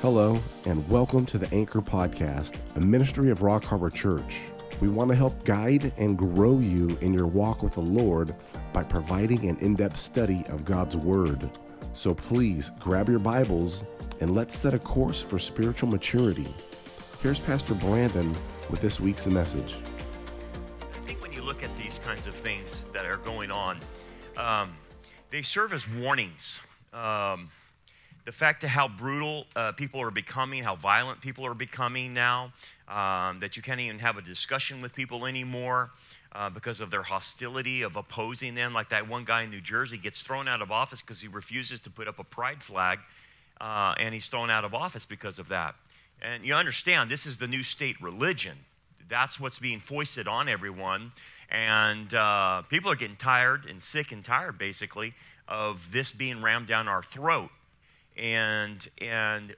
Hello, and welcome to the Anchor Podcast, a ministry of Rock Harbor Church. We want to help guide and grow you in your walk with the Lord by providing an in depth study of God's Word. So please grab your Bibles and let's set a course for spiritual maturity. Here's Pastor Brandon with this week's message. I think when you look at these kinds of things that are going on, um, they serve as warnings. Um, the fact of how brutal uh, people are becoming, how violent people are becoming now, um, that you can't even have a discussion with people anymore uh, because of their hostility of opposing them. Like that one guy in New Jersey gets thrown out of office because he refuses to put up a pride flag, uh, and he's thrown out of office because of that. And you understand, this is the new state religion. That's what's being foisted on everyone. And uh, people are getting tired and sick and tired, basically, of this being rammed down our throat and and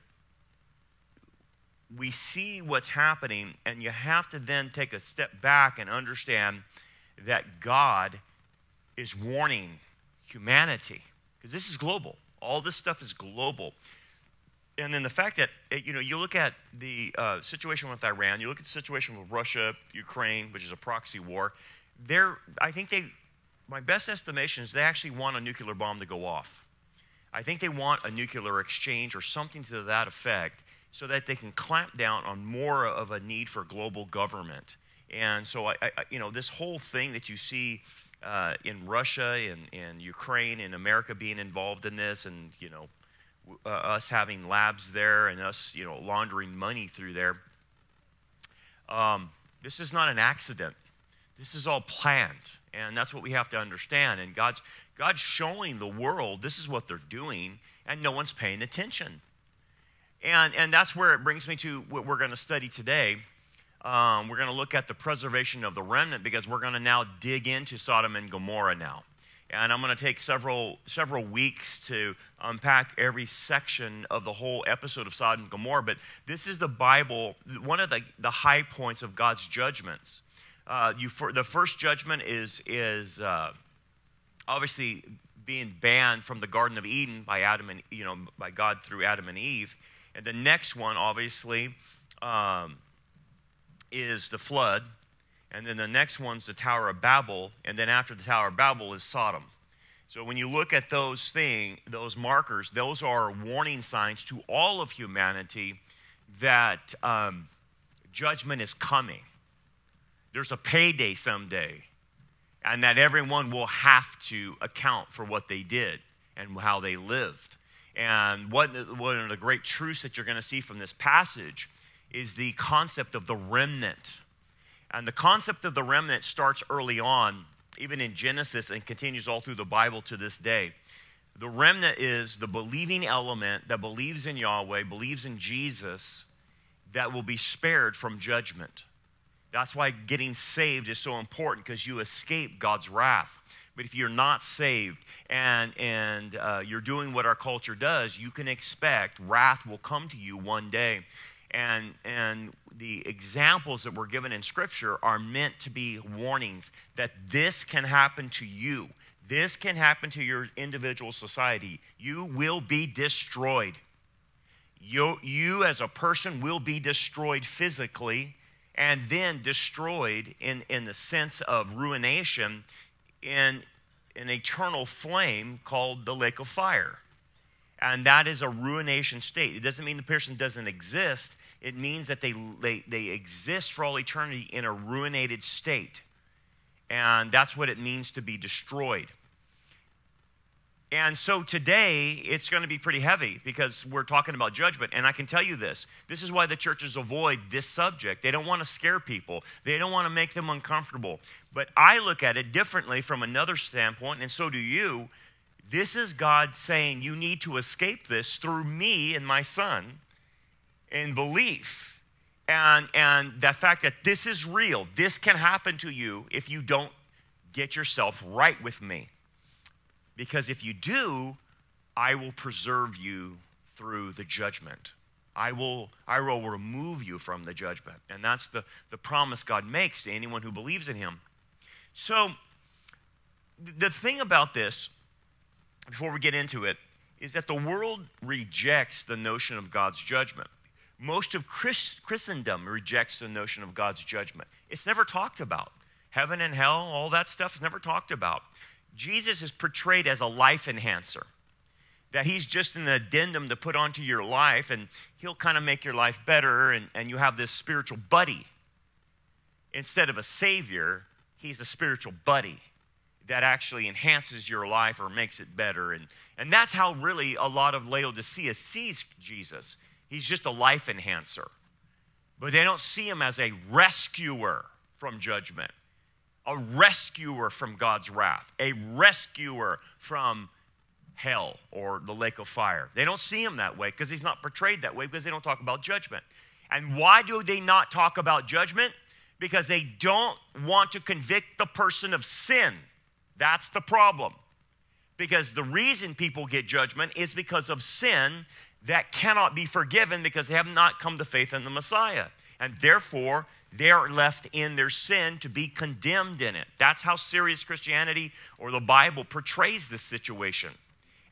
we see what's happening and you have to then take a step back and understand that God is warning humanity because this is global all this stuff is global and then the fact that you know you look at the uh, situation with Iran, you look at the situation with Russia, Ukraine, which is a proxy war. There, I think they, my best estimation is they actually want a nuclear bomb to go off. I think they want a nuclear exchange or something to that effect so that they can clamp down on more of a need for global government. And so, I, I you know, this whole thing that you see uh, in Russia and, and Ukraine and America being involved in this, and you know, uh, us having labs there and us, you know, laundering money through there. Um, this is not an accident. This is all planned, and that's what we have to understand. And God's God's showing the world this is what they're doing, and no one's paying attention. And, and that's where it brings me to what we're going to study today. Um, we're going to look at the preservation of the remnant because we're going to now dig into Sodom and Gomorrah now. And I'm going to take several, several weeks to unpack every section of the whole episode of Sodom and Gomorrah. But this is the Bible, one of the, the high points of God's judgments. Uh, you, for, the first judgment is, is uh, obviously being banned from the Garden of Eden by Adam and you know by God through Adam and Eve, and the next one obviously um, is the flood, and then the next one's the Tower of Babel, and then after the Tower of Babel is Sodom. So when you look at those things, those markers, those are warning signs to all of humanity that um, judgment is coming. There's a payday someday and that everyone will have to account for what they did and how they lived. And what, one of the great truths that you're going to see from this passage is the concept of the remnant. And the concept of the remnant starts early on, even in Genesis, and continues all through the Bible to this day. The remnant is the believing element that believes in Yahweh, believes in Jesus, that will be spared from judgment. That's why getting saved is so important because you escape God's wrath. But if you're not saved and, and uh, you're doing what our culture does, you can expect wrath will come to you one day. And, and the examples that were given in Scripture are meant to be warnings that this can happen to you. This can happen to your individual society. You will be destroyed. You, you as a person will be destroyed physically and then destroyed in, in the sense of ruination in an eternal flame called the lake of fire. And that is a ruination state. It doesn't mean the person doesn't exist, it means that they, they, they exist for all eternity in a ruinated state. And that's what it means to be destroyed. And so today, it's going to be pretty heavy because we're talking about judgment. And I can tell you this this is why the churches avoid this subject. They don't want to scare people, they don't want to make them uncomfortable. But I look at it differently from another standpoint, and so do you. This is God saying, You need to escape this through me and my son in belief. And, and the fact that this is real, this can happen to you if you don't get yourself right with me. Because if you do, I will preserve you through the judgment. I will, I will remove you from the judgment. And that's the, the promise God makes to anyone who believes in Him. So, the thing about this, before we get into it, is that the world rejects the notion of God's judgment. Most of Christ- Christendom rejects the notion of God's judgment. It's never talked about. Heaven and hell, all that stuff is never talked about. Jesus is portrayed as a life enhancer, that he's just an addendum to put onto your life, and he'll kind of make your life better, and, and you have this spiritual buddy. Instead of a savior, he's a spiritual buddy that actually enhances your life or makes it better. And, and that's how really a lot of Laodicea sees Jesus. He's just a life enhancer. But they don't see him as a rescuer from judgment, a rescuer from God's wrath, a rescuer from hell or the lake of fire. They don't see him that way because he's not portrayed that way because they don't talk about judgment. And why do they not talk about judgment? Because they don't want to convict the person of sin. That's the problem. Because the reason people get judgment is because of sin that cannot be forgiven because they have not come to faith in the Messiah. And therefore, they are left in their sin to be condemned in it. That's how serious Christianity or the Bible portrays this situation.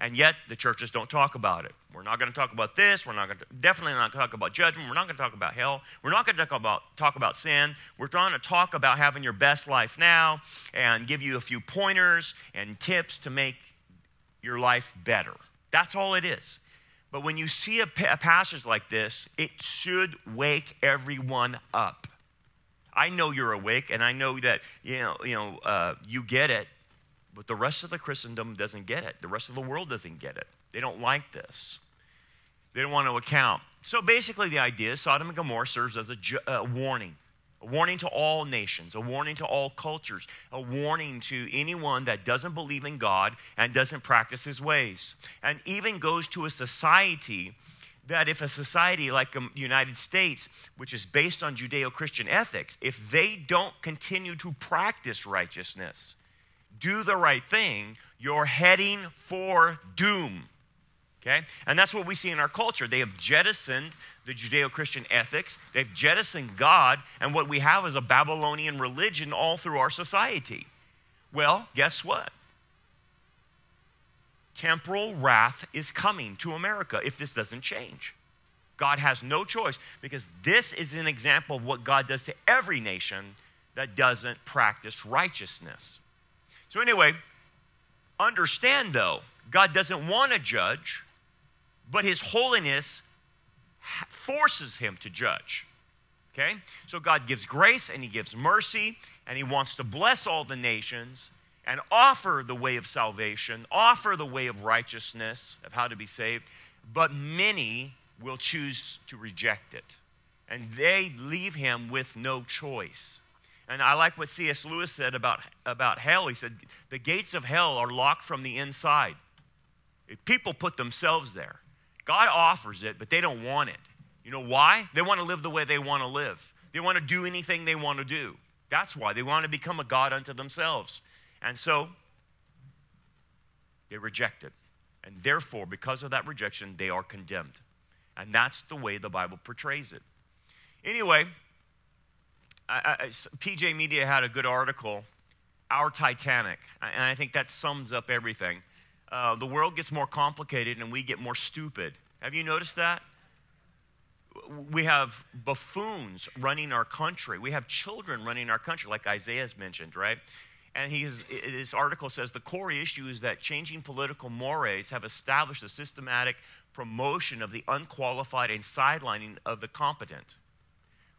And yet, the churches don't talk about it. We're not going to talk about this. We're not going to definitely not talk about judgment. We're not going to talk about hell. We're not going to talk about talk about sin. We're trying to talk about having your best life now and give you a few pointers and tips to make your life better. That's all it is. But when you see a, a passage like this, it should wake everyone up. I know you're awake, and I know that you know you know uh, you get it. But the rest of the Christendom doesn't get it. The rest of the world doesn't get it. They don't like this. They don't want to account. So basically, the idea is Sodom and Gomorrah serves as a, ju- a warning a warning to all nations, a warning to all cultures, a warning to anyone that doesn't believe in God and doesn't practice his ways. And even goes to a society that if a society like the United States, which is based on Judeo Christian ethics, if they don't continue to practice righteousness, do the right thing, you're heading for doom. Okay? And that's what we see in our culture. They have jettisoned the Judeo Christian ethics, they've jettisoned God, and what we have is a Babylonian religion all through our society. Well, guess what? Temporal wrath is coming to America if this doesn't change. God has no choice because this is an example of what God does to every nation that doesn't practice righteousness. So, anyway, understand though, God doesn't want to judge, but His holiness forces Him to judge. Okay? So, God gives grace and He gives mercy, and He wants to bless all the nations and offer the way of salvation, offer the way of righteousness, of how to be saved, but many will choose to reject it. And they leave Him with no choice. And I like what C.S. Lewis said about, about hell. He said, The gates of hell are locked from the inside. People put themselves there. God offers it, but they don't want it. You know why? They want to live the way they want to live, they want to do anything they want to do. That's why. They want to become a God unto themselves. And so they reject it. And therefore, because of that rejection, they are condemned. And that's the way the Bible portrays it. Anyway, I, I, PJ Media had a good article, Our Titanic, and I think that sums up everything. Uh, the world gets more complicated and we get more stupid. Have you noticed that? We have buffoons running our country. We have children running our country, like Isaiah's mentioned, right? And his, his article says the core issue is that changing political mores have established a systematic promotion of the unqualified and sidelining of the competent.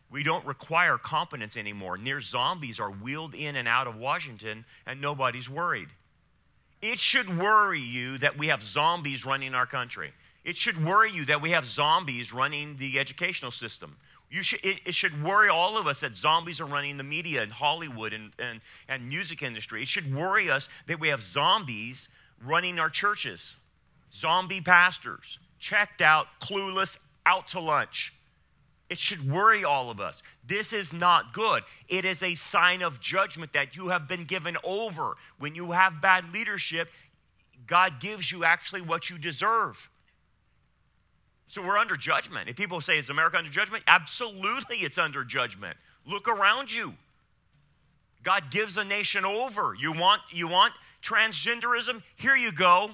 We don't require competence anymore. Near zombies are wheeled in and out of Washington, and nobody's worried. It should worry you that we have zombies running our country. It should worry you that we have zombies running the educational system. You should, it, it, should worry all of us that zombies are running the media and Hollywood and, and, and music industry. It should worry us that we have zombies running our churches. Zombie pastors, checked out, clueless, out to lunch. It should worry all of us. This is not good. It is a sign of judgment that you have been given over. When you have bad leadership, God gives you actually what you deserve. So we're under judgment. If people say, is America under judgment? Absolutely, it's under judgment. Look around you. God gives a nation over. You want, you want transgenderism? Here you go.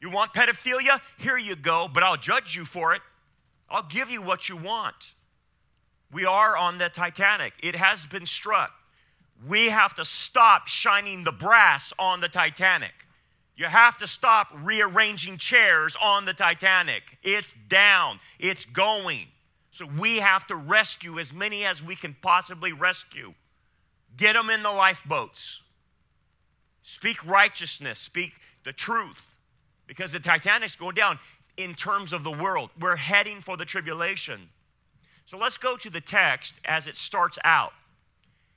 You want pedophilia? Here you go, but I'll judge you for it. I'll give you what you want. We are on the Titanic, it has been struck. We have to stop shining the brass on the Titanic. You have to stop rearranging chairs on the Titanic. It's down, it's going. So we have to rescue as many as we can possibly rescue. Get them in the lifeboats. Speak righteousness, speak the truth. Because the Titanic's going down in terms of the world. We're heading for the tribulation. So let's go to the text as it starts out.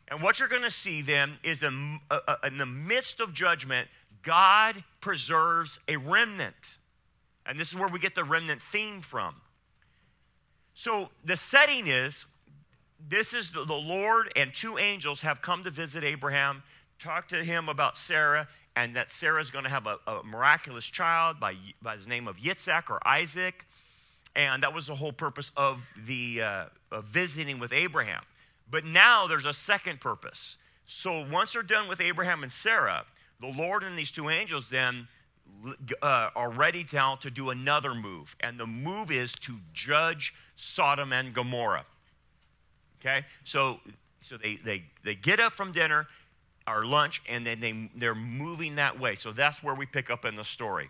And what you're going to see then is in, in the midst of judgment, God preserves a remnant. And this is where we get the remnant theme from. So the setting is this is the, the Lord and two angels have come to visit Abraham, talk to him about Sarah, and that Sarah is going to have a, a, miraculous child by, by the name of Yitzhak or Isaac. And that was the whole purpose of the uh, of visiting with Abraham. But now there's a second purpose. So once they're done with Abraham and Sarah, the Lord and these two angels then uh, are ready now to do another move. And the move is to judge Sodom and Gomorrah. Okay? So, so they, they, they get up from dinner or lunch and then they, they're moving that way. So that's where we pick up in the story.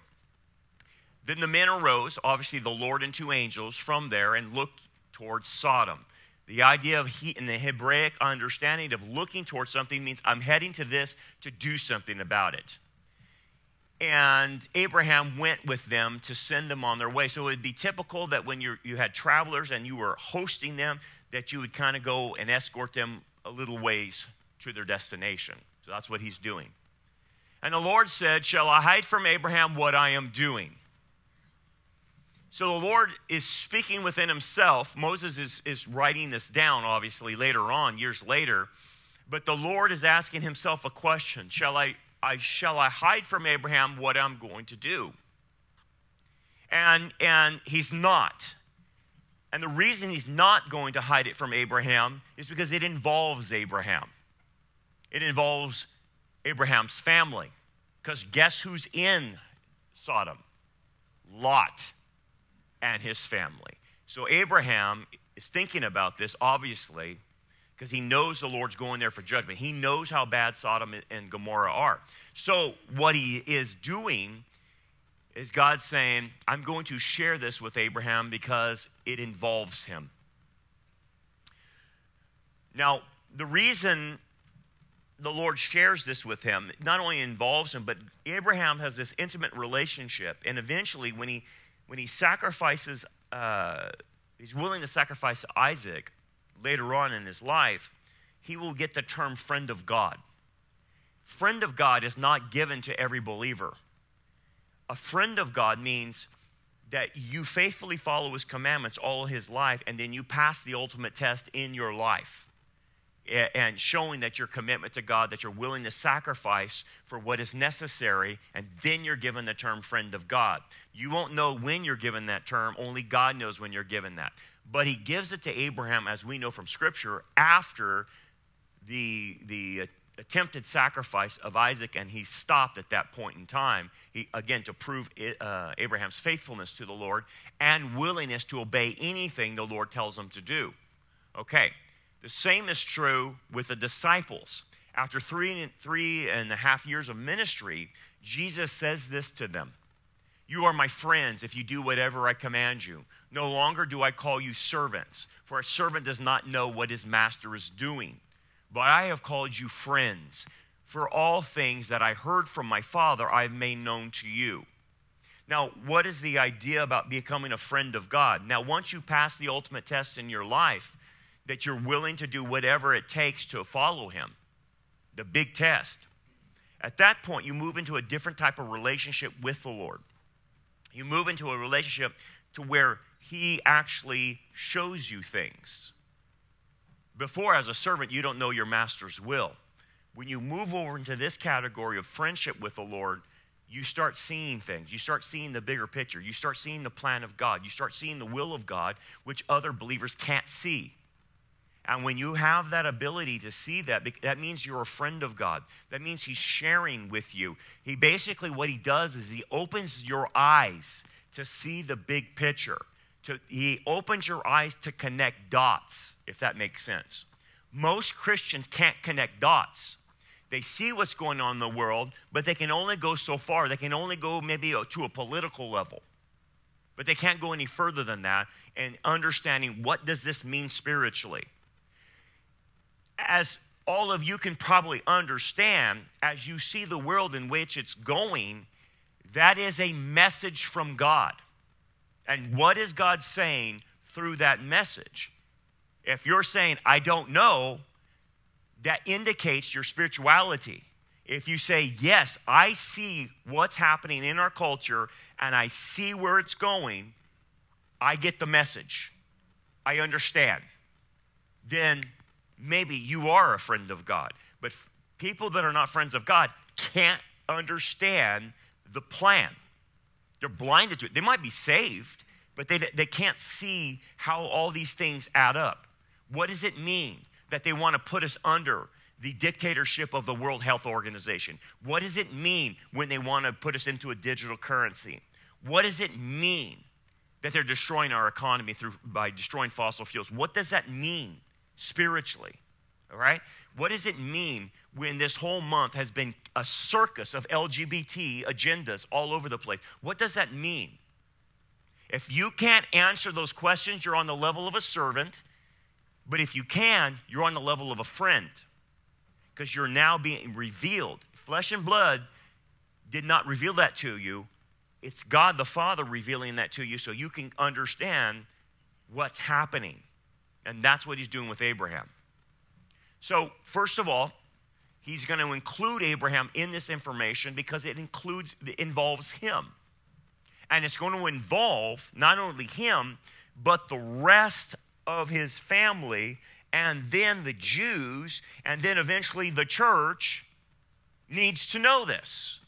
Then the men arose, obviously the Lord and two angels, from there and looked towards Sodom. The idea of he, in the Hebraic understanding of looking towards something means I'm heading to this to do something about it. And Abraham went with them to send them on their way. So it would be typical that when you you had travelers and you were hosting them, that you would kind of go and escort them a little ways to their destination. So that's what he's doing. And the Lord said, Shall I hide from Abraham what I am doing? So the Lord is speaking within himself. Moses is, is writing this down, obviously, later on, years later. But the Lord is asking himself a question Shall I, I, shall I hide from Abraham what I'm going to do? And, and he's not. And the reason he's not going to hide it from Abraham is because it involves Abraham. It involves Abraham's family. Because guess who's in Sodom? Lot and his family. So Abraham is thinking about this, obviously, because he knows the Lord's going there for judgment. He knows how bad Sodom and Gomorrah are. So what he is doing is God saying, I'm going to share this with Abraham because it involves him. Now, the reason the Lord shares this with him not only involves him, but Abraham has this intimate relationship. And eventually, when he when he sacrifices, uh, he's willing to sacrifice Isaac later on in his life, he will get the term friend of God. Friend of God is not given to every believer. A friend of God means that you faithfully follow his commandments all his life, and then you pass the ultimate test in your life and showing that your commitment to God, that you're willing to sacrifice for what is necessary, and then you're given the term friend of God. You won't know when you're given that term, only God knows when you're given that. But he gives it to Abraham, as we know from Scripture, after the, the attempted sacrifice of Isaac, and he stopped at that point in time, he, again, to prove uh, Abraham's faithfulness to the Lord and willingness to obey anything the Lord tells him to do. Okay, the same is true with the disciples. After three, three and a half years of ministry, Jesus says this to them You are my friends if you do whatever I command you. No longer do I call you servants, for a servant does not know what his master is doing. But I have called you friends, for all things that I heard from my Father I have made known to you. Now, what is the idea about becoming a friend of God? Now, once you pass the ultimate test in your life, that you're willing to do whatever it takes to follow him. The big test. At that point, you move into a different type of relationship with the Lord. You move into a relationship to where he actually shows you things. Before, as a servant, you don't know your master's will. When you move over into this category of friendship with the Lord, you start seeing things. You start seeing the bigger picture. You start seeing the plan of God. You start seeing the will of God, which other believers can't see. And when you have that ability to see that, that means you're a friend of God. That means He's sharing with you. He basically, what He does is He opens your eyes to see the big picture. To, he opens your eyes to connect dots, if that makes sense. Most Christians can't connect dots. They see what's going on in the world, but they can only go so far. They can only go maybe uh, to a political level. But they can't go any further than that and understanding what does this mean spiritually. As all of you can probably understand, as you see the world in which it's going, that is a message from God. And what is God saying through that message? If you're saying, I don't know, that indicates your spirituality. If you say, Yes, I see what's happening in our culture and I see where it's going, I get the message, I understand, then maybe you are a friend of God. But people that are not friends of God can't understand the plan. They're blinded to it. They might be saved, but they, they can't see how all these things add up. What does it mean that they want to put us under the dictatorship of the World Health Organization? What does it mean when they want to put us into a digital currency? What does it mean that they're destroying our economy through, by destroying fossil fuels? What does that mean spiritually? All right? What does it mean when this whole month has been a circus of LGBT agendas all over the place? What does that mean? If you can't answer those questions, you're on the level of a servant. But if you can, you're on the level of a friend because you're now being revealed. Flesh and blood did not reveal that to you. It's God the Father revealing that to you so you can understand what's happening. And that's what he's doing with Abraham. So, first of all, he's going to include Abraham in this information because it includes involves him. And it's going to involve not only him, but the rest of his family, and then the Jews, and then eventually the church needs to know this.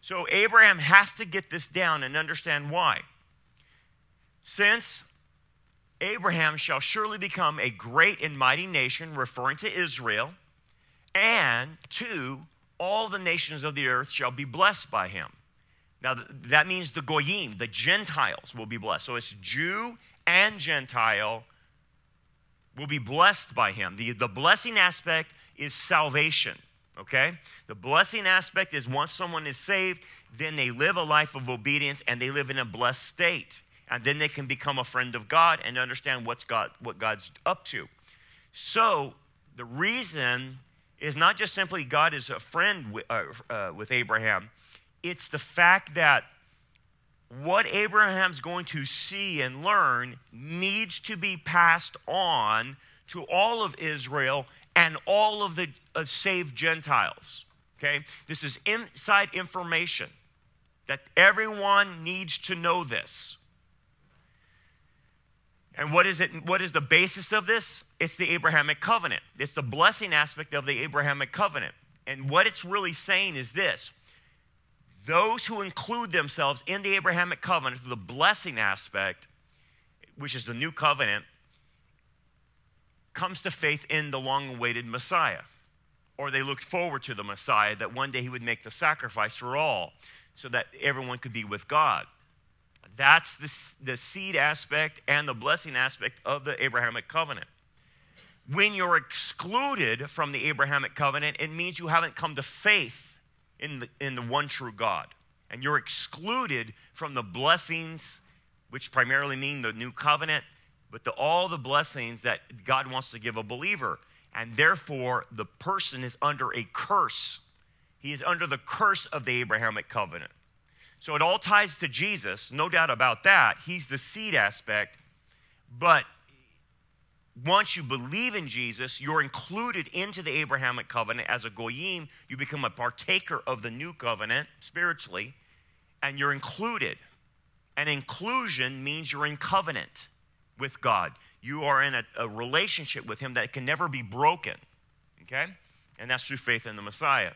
So Abraham has to get this down and understand why. Since Abraham shall surely become a great and mighty nation, referring to Israel, and two, all the nations of the earth shall be blessed by him. Now, that means the Goyim, the Gentiles, will be blessed. So it's Jew and Gentile will be blessed by him. The, the blessing aspect is salvation, okay? The blessing aspect is once someone is saved, then they live a life of obedience and they live in a blessed state. And then they can become a friend of God and understand what's God, what God's up to. So the reason is not just simply God is a friend with, uh, uh, with Abraham, it's the fact that what Abraham's going to see and learn needs to be passed on to all of Israel and all of the uh, saved Gentiles. Okay? This is inside information that everyone needs to know this. And what is it what is the basis of this? It's the Abrahamic covenant. It's the blessing aspect of the Abrahamic covenant. And what it's really saying is this those who include themselves in the Abrahamic covenant, the blessing aspect, which is the new covenant, comes to faith in the long awaited Messiah. Or they looked forward to the Messiah that one day he would make the sacrifice for all so that everyone could be with God. That's the, the seed aspect and the blessing aspect of the Abrahamic covenant. When you're excluded from the Abrahamic covenant, it means you haven't come to faith in the, in the one true God. And you're excluded from the blessings, which primarily mean the new covenant, but the, all the blessings that God wants to give a believer. And therefore, the person is under a curse. He is under the curse of the Abrahamic covenant. So it all ties to Jesus, no doubt about that. He's the seed aspect. But once you believe in Jesus, you're included into the Abrahamic covenant as a goyim. You become a partaker of the new covenant spiritually, and you're included. And inclusion means you're in covenant with God. You are in a, a relationship with Him that can never be broken. Okay? And that's through faith in the Messiah.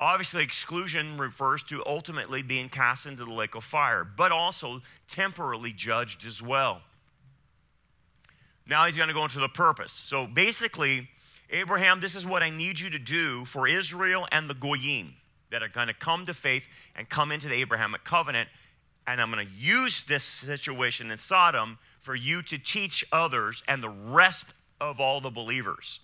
Obviously, exclusion refers to ultimately being cast into the lake of fire, but also temporarily judged as well. Now he's going to go into the purpose. So basically, Abraham, this is what I need you to do for Israel and the Goyim that are going to come to faith and come into the Abrahamic covenant. And I'm going to use this situation in Sodom for you to teach others and the rest of all the believers.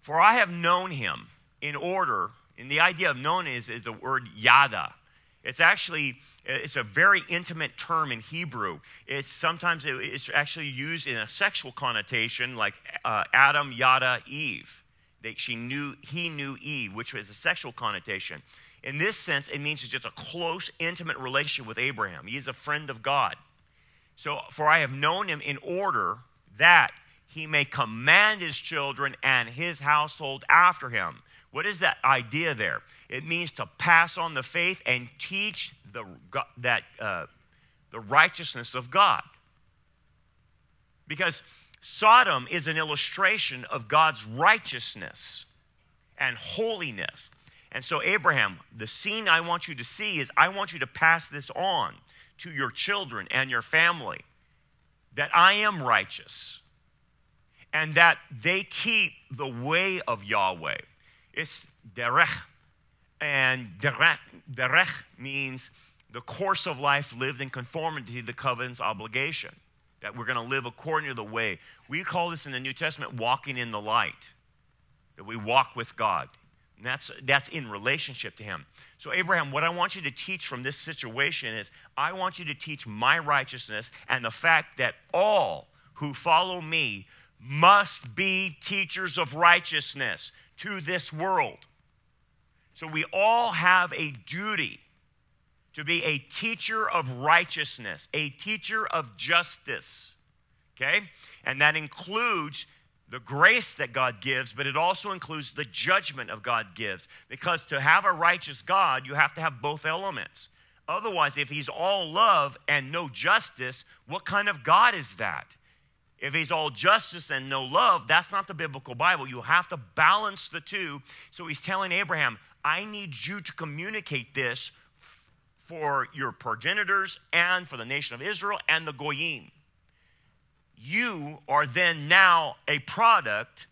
For I have known him in order, and the idea of known is, is the word yada. It's actually it's a very intimate term in Hebrew. It's sometimes it's actually used in a sexual connotation, like uh, Adam, Yada, Eve. That she knew he knew Eve, which was a sexual connotation. In this sense, it means it's just a close, intimate relationship with Abraham. He is a friend of God. So, for I have known him in order that he may command his children and his household after him. What is that idea there? It means to pass on the faith and teach the, that, uh, the righteousness of God. Because Sodom is an illustration of God's righteousness and holiness. And so, Abraham, the scene I want you to see is I want you to pass this on to your children and your family that I am righteous and that they keep the way of Yahweh. It's derech. And derech, derech means the course of life lived in conformity to the covenant's obligation, that we're going to live according to the way. We call this in the New Testament walking in the light, that we walk with God. And that's, that's in relationship to Him. So, Abraham, what I want you to teach from this situation is I want you to teach my righteousness and the fact that all who follow me must be teachers of righteousness to this world. So we all have a duty to be a teacher of righteousness, a teacher of justice. Okay? And that includes the grace that God gives, but it also includes the judgment of God gives. Because to have a righteous God, you have to have both elements. Otherwise, if he's all love and no justice, what kind of God is that? If he's all justice and no love, that's not the biblical Bible. You have to balance the two. So he's telling Abraham, I need you to communicate this for your progenitors and for the nation of Israel and the Goyim. You are then now a product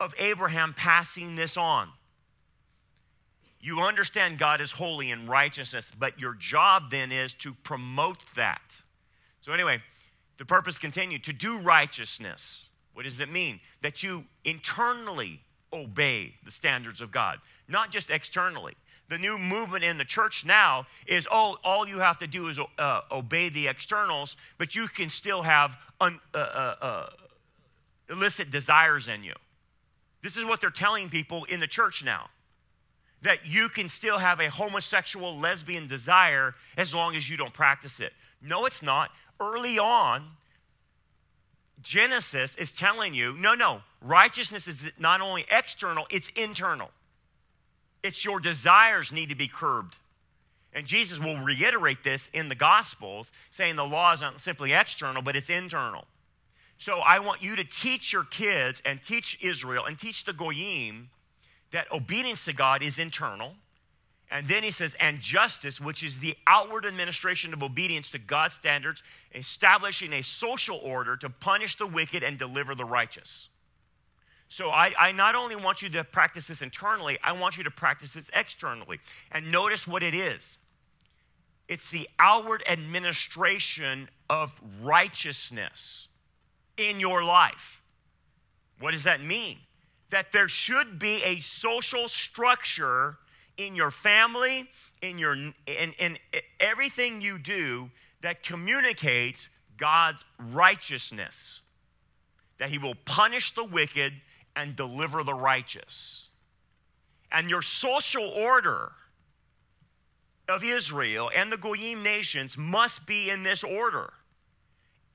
of Abraham passing this on. You understand God is holy and righteousness, but your job then is to promote that. So, anyway, the purpose continued to do righteousness. What does it mean? That you internally obey the standards of God, not just externally. The new movement in the church now is oh, all you have to do is uh, obey the externals, but you can still have un, uh, uh, uh illicit desires in you. This is what they're telling people in the church now that you can still have a homosexual, lesbian desire as long as you don't practice it. No, it's not early on, Genesis is telling you no, no, righteousness is not only external, it's internal. It's your desires need to be curbed. And Jesus will reiterate this in the Gospels, saying the law is not simply external, but it's internal. So I want you to teach your kids and teach Israel and teach the Goyim that obedience to God is internal and then he says, and justice, which is the outward administration of obedience to God's standards, establishing a social order to punish the wicked and deliver the righteous. So I, I, not only want you to practice this internally, I want you to practice this externally. And notice what it is it's the outward administration of righteousness in your life. What does that mean? That there should be a social structure in your family, in, your, in, in everything you do that communicates God's righteousness, that He will punish the wicked and deliver the righteous. And your social order of Israel and the Goyim nations must be in this order.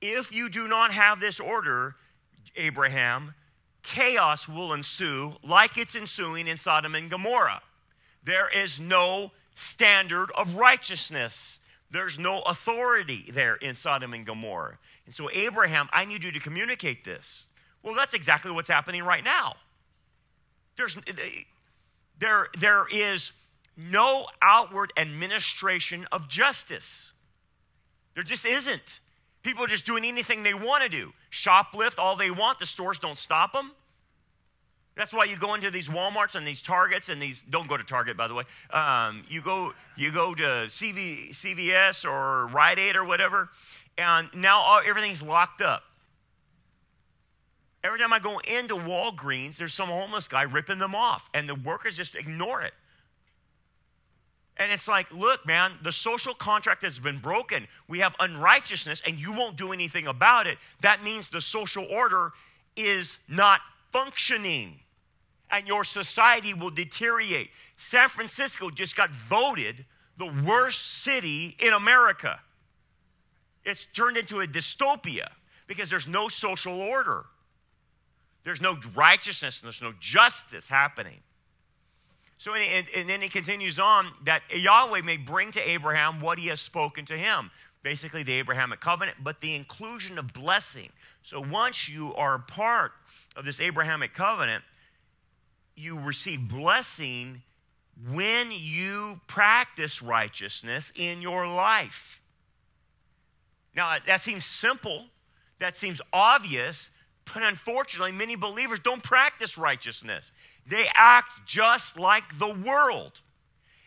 If you do not have this order, Abraham, chaos will ensue like it's ensuing in Sodom and Gomorrah there is no standard of righteousness. There's no authority there in Sodom and Gomorrah. And so, Abraham, I need you to communicate this. Well, that's exactly what's happening right now. There's, there, there is no outward administration of justice. There just isn't. People are just doing anything they want to do. Shoplift all they want, the stores don't stop them. That's why you go into these Walmarts and these Targets and these. Don't go to Target, by the way. Um, you go you go to CV, CVS or Rite Aid or whatever, and now all, everything's locked up. Every time I go into Walgreens, there's some homeless guy ripping them off, and the workers just ignore it. And it's like, look, man, the social contract has been broken. We have unrighteousness, and you won't do anything about it. That means the social order is not functioning, and your society will deteriorate. San Francisco just got voted the worst city in America. It's turned into a dystopia because there's no social order, there's no righteousness, and there's no justice happening. So, and, and then he continues on that Yahweh may bring to Abraham what he has spoken to him. Basically, the Abrahamic covenant, but the inclusion of blessing. So, once you are a part of this Abrahamic covenant, you receive blessing when you practice righteousness in your life. Now, that seems simple, that seems obvious, but unfortunately, many believers don't practice righteousness. They act just like the world.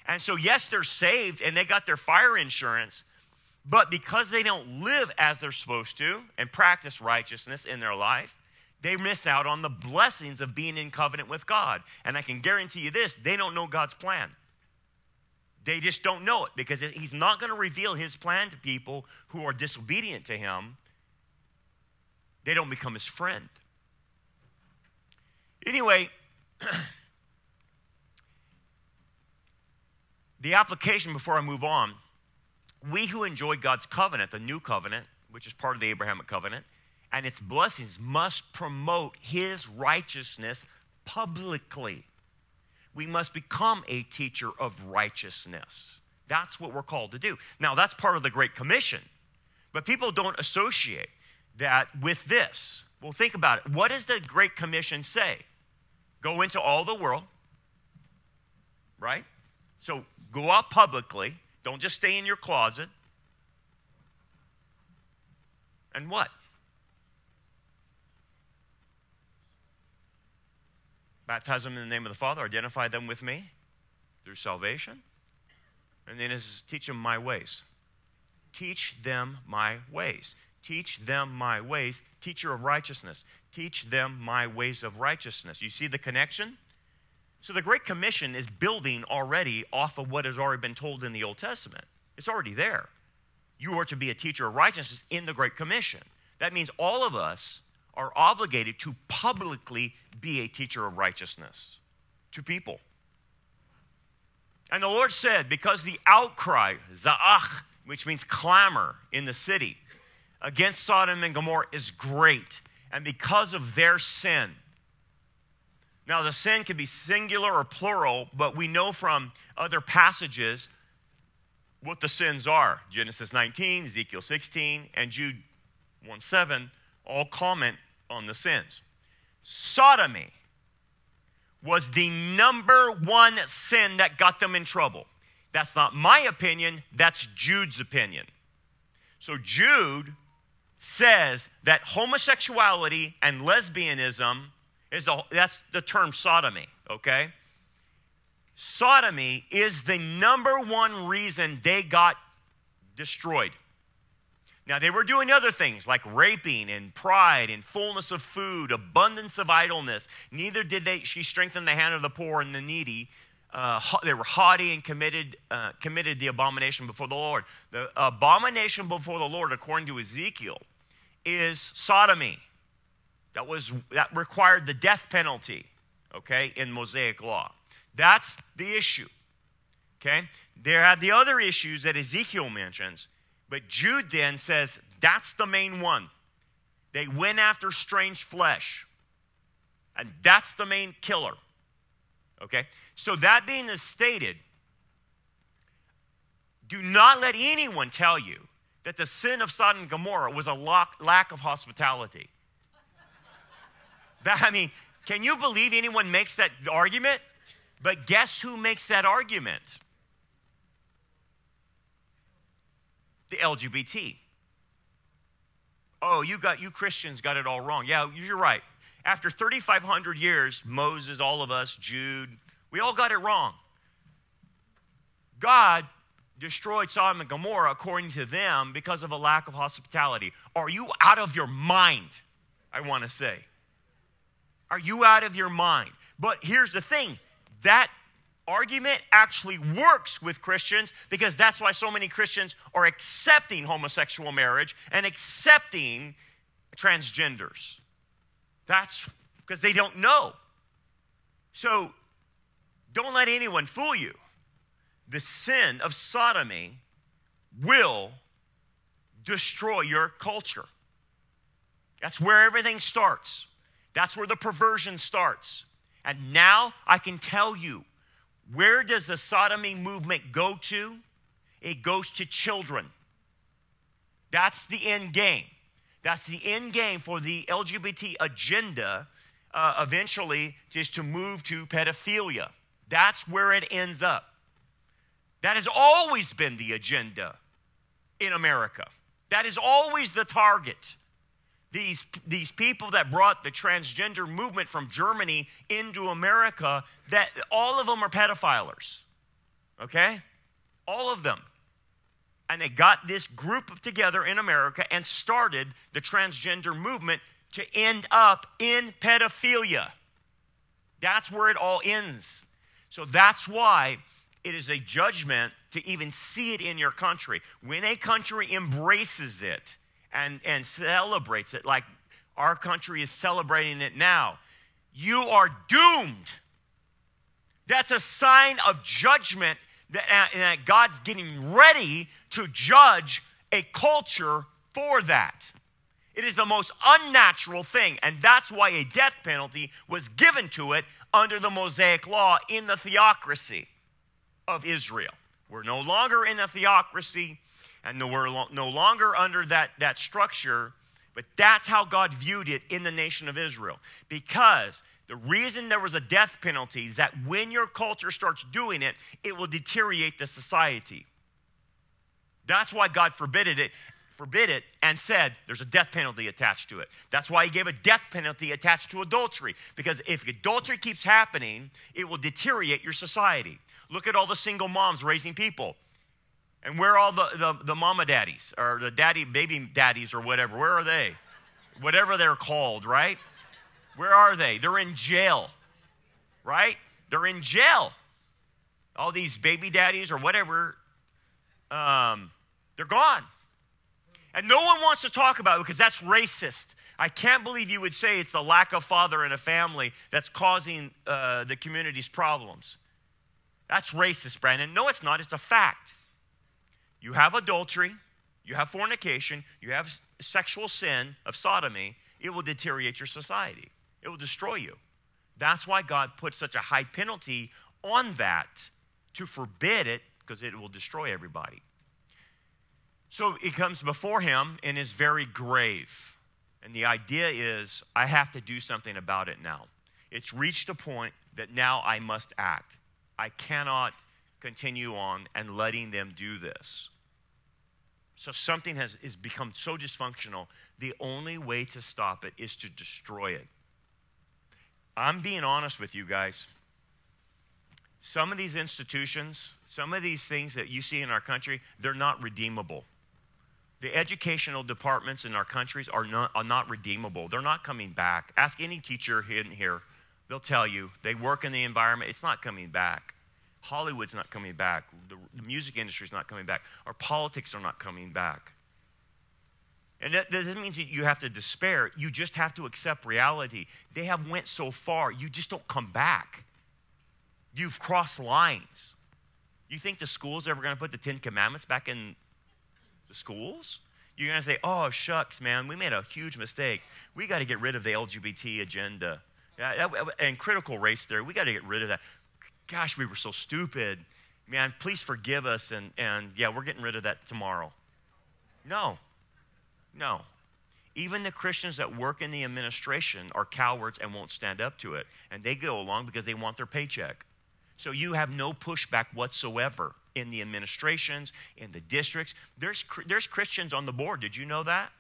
And so, yes, they're saved and they got their fire insurance, but because they don't live as they're supposed to and practice righteousness in their life, they miss out on the blessings of being in covenant with God. And I can guarantee you this they don't know God's plan. They just don't know it because He's not going to reveal His plan to people who are disobedient to Him. They don't become His friend. Anyway, the application before I move on we who enjoy God's covenant, the new covenant, which is part of the Abrahamic covenant, and its blessings must promote his righteousness publicly. We must become a teacher of righteousness. That's what we're called to do. Now, that's part of the Great Commission, but people don't associate that with this. Well, think about it. What does the Great Commission say? Go into all the world, right? So go out publicly. Don't just stay in your closet. And what? Baptize them in the name of the Father, identify them with me through salvation. And then is teach them my ways. Teach them my ways. Teach them my ways. Teacher of righteousness. Teach them my ways of righteousness. You see the connection? So the Great Commission is building already off of what has already been told in the Old Testament. It's already there. You are to be a teacher of righteousness in the Great Commission. That means all of us are obligated to publicly be a teacher of righteousness to people. And the Lord said, because the outcry, za'ach, which means clamor in the city, against Sodom and Gomorrah is great and because of their sin. Now, the sin can be singular or plural, but we know from other passages what the sins are. Genesis 19, Ezekiel 16, and Jude 1 7 all comment on the sins. Sodomy was the number one sin that got them in trouble. That's not my opinion, that's Jude's opinion. So, Jude says that homosexuality and lesbianism is the, that's the term sodomy, okay? Sodomy is the number one reason they got destroyed. Now, they were doing other things like raping and pride and fullness of food, abundance of idleness. Neither did they, she strengthen the hand of the poor and the needy. Uh, they were haughty and committed, uh, committed the abomination before the Lord. The abomination before the Lord, according to Ezekiel, is sodomy. That was that required the death penalty, okay, in Mosaic law. That's the issue. Okay? There are the other issues that Ezekiel mentions, but Jude then says that's the main one. They went after strange flesh. And that's the main killer. Okay? So that being stated, do not let anyone tell you that the sin of Sodom and Gomorrah was a lack of hospitality. That, I mean, can you believe anyone makes that argument? But guess who makes that argument? The LGBT. oh, you got you Christians got it all wrong. Yeah, you're right. After 3,500 years, Moses, all of us, Jude, we all got it wrong. God destroyed Sodom and Gomorrah according to them because of a lack of hospitality. Are you out of your mind? I want to say. Are you out of your mind? But here's the thing that argument actually works with Christians because that's why so many Christians are accepting homosexual marriage and accepting transgenders. That's because they don't know. So don't let anyone fool you. The sin of sodomy will destroy your culture. That's where everything starts. That's where the perversion starts. And now I can tell you where does the sodomy movement go to? It goes to children. That's the end game. That's the end game for the LGBT agenda uh, eventually is to move to pedophilia. That's where it ends up. That has always been the agenda in America. That is always the target these, these people that brought the transgender movement from Germany into America, that all of them are pedophilers. Okay? All of them. And they got this group together in America and started the transgender movement to end up in pedophilia. That's where it all ends. So that's why it is a judgment to even see it in your country. When a country embraces it, and, and celebrates it like our country is celebrating it now, you are doomed. That's a sign of judgment that, that God's getting ready to judge a culture for that. It is the most unnatural thing, and that's why a death penalty was given to it under the Mosaic law in the theocracy of Israel. We're no longer in a theocracy and we're no longer under that, that structure, but that's how God viewed it in the nation of Israel. Because the reason there was a death penalty is that when your culture starts doing it, it will deteriorate the society. That's why God forbid it, forbid it and said there's a death penalty attached to it. That's why he gave a death penalty attached to adultery. Because if adultery keeps happening, it will deteriorate your society. Look at all the single moms raising people. And where are all the, the, the mama daddies or the daddy, baby daddies or whatever? Where are they? Whatever they're called, right? Where are they? They're in jail, right? They're in jail. All these baby daddies or whatever, um, they're gone. And no one wants to talk about it because that's racist. I can't believe you would say it's the lack of father in a family that's causing uh, the community's problems. That's racist, Brandon. No, it's not. It's a fact you have adultery, you have fornication, you have sexual sin of sodomy, it will deteriorate your society. It will destroy you. That's why God put such a high penalty on that to forbid it because it will destroy everybody. So it comes before him and is very grave. And the idea is, I have to do something about it now. It's reached a point that now I must act. I cannot continue on and letting them do this. So something has, has become so dysfunctional, the only way to stop it is to destroy it. I'm being honest with you guys. Some of these institutions, some of these things that you see in our country, they're not redeemable. The educational departments in our countries are not, are not redeemable. They're not coming back. Ask any teacher in here, they'll tell you they work in the environment, it's not coming back. Hollywood's not coming back. The, the music industry's not coming back. Our politics are not coming back. And that, that doesn't mean you have to despair. You just have to accept reality. They have went so far, you just don't come back. You've crossed lines. You think the school's ever going to put the Ten Commandments back in the schools? You're going to say, oh, shucks, man, we made a huge mistake. We got to get rid of the LGBT agenda. And critical race theory, we got to get rid of that gosh, we were so stupid. Man, please forgive us. And, and yeah, we're getting rid of that tomorrow. No, no. Even the Christians that work in the administration are cowards and won't stand up to it. And they go along because they want their paycheck. So you have no pushback whatsoever in the administrations, in the districts. There's, there's Christians on the board. Did you know that?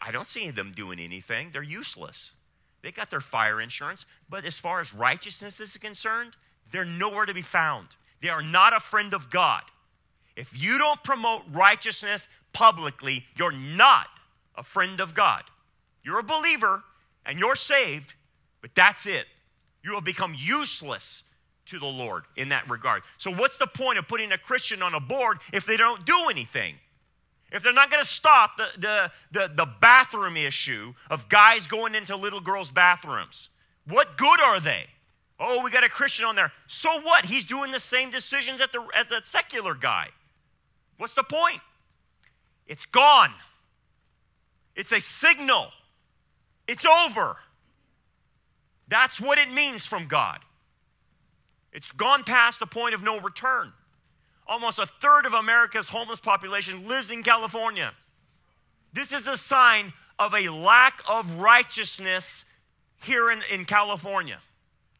I don't see them doing anything. They're useless. They got their fire insurance, but as far as righteousness is concerned, they're nowhere to be found. They are not a friend of God. If you don't promote righteousness publicly, you're not a friend of God. You're a believer and you're saved, but that's it. You will become useless to the Lord in that regard. So, what's the point of putting a Christian on a board if they don't do anything? If they're not going to stop the, the, the, the, bathroom issue of guys going into little girls' bathrooms, what good are they? Oh, we got a Christian on there. So what? He's doing the same decisions the, as a secular guy. What's the point? It's gone. It's a signal. It's over. That's what it means from God. It's gone past the point of no return. Almost a third of America's homeless population lives in California. This is a sign of a lack of righteousness here in, in California.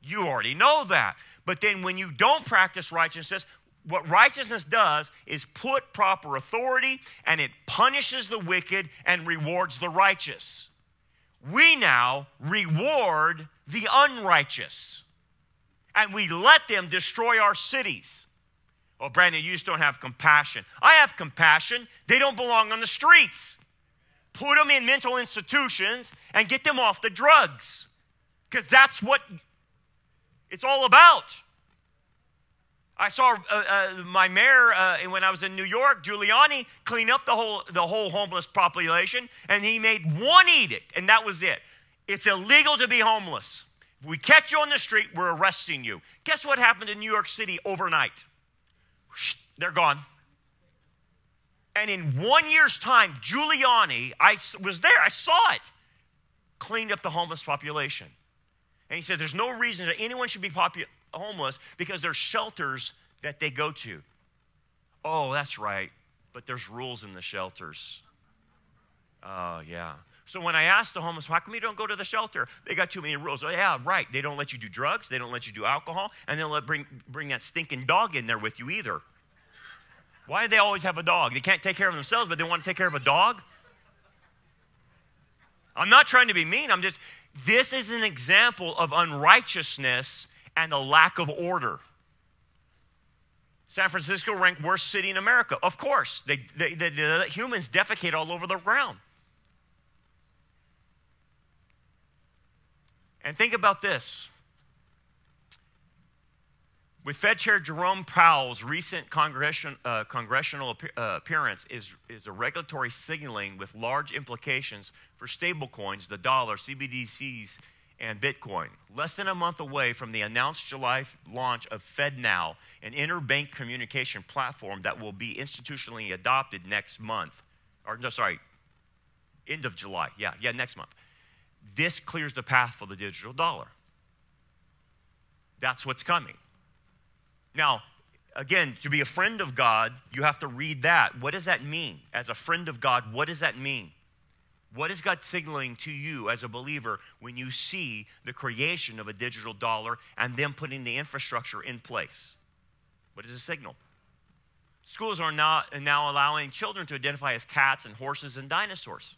You already know that. But then when you don't practice righteousness, what righteousness does is put proper authority and it punishes the wicked and rewards the righteous. We now reward the unrighteous and we let them destroy our cities. Oh, Brandon, you just don't have compassion. I have compassion. They don't belong on the streets. Put them in mental institutions and get them off the drugs because that's what it's all about. I saw uh, uh, my mayor uh, when I was in New York, Giuliani, clean up the whole the whole homeless population, and he made one edict, and that was it. It's illegal to be homeless. If we catch you on the street, we're arresting you. Guess what happened in New York City overnight? they're gone. And in one year's time, Giuliani, I was there, I saw it, cleaned up the homeless population. And he said, There's no reason that anyone should be popu- homeless because there's shelters that they go to. Oh, that's right, but there's rules in the shelters. Oh, yeah. So when I asked the homeless, how come you don't go to the shelter? They got too many rules. Oh, yeah, right. They don't let you do drugs. They don't let you do alcohol. And they don't let bring, bring that stinking dog in there with you either. Why do they always have a dog? They can't take care of themselves, but they want to take care of a dog? I'm not trying to be mean. I'm just, this is an example of unrighteousness and a lack of order. San Francisco ranked worst city in America. Of course, they, they, they, they humans defecate all over the ground. And think about this with Fed Chair Jerome Powell's recent uh, congressional uh, appearance is, is a regulatory signaling with large implications for stablecoins, the dollar, CBDCs, and Bitcoin. Less than a month away from the announced July launch of FedNow, an interbank communication platform that will be institutionally adopted next month, or no, sorry, end of July. Yeah, yeah, next month. This clears the path for the digital dollar. That's what's coming. Now, again, to be a friend of God, you have to read that. What does that mean? As a friend of God, what does that mean? What is God signaling to you as a believer when you see the creation of a digital dollar and them putting the infrastructure in place? What is a signal? Schools are not now allowing children to identify as cats and horses and dinosaurs.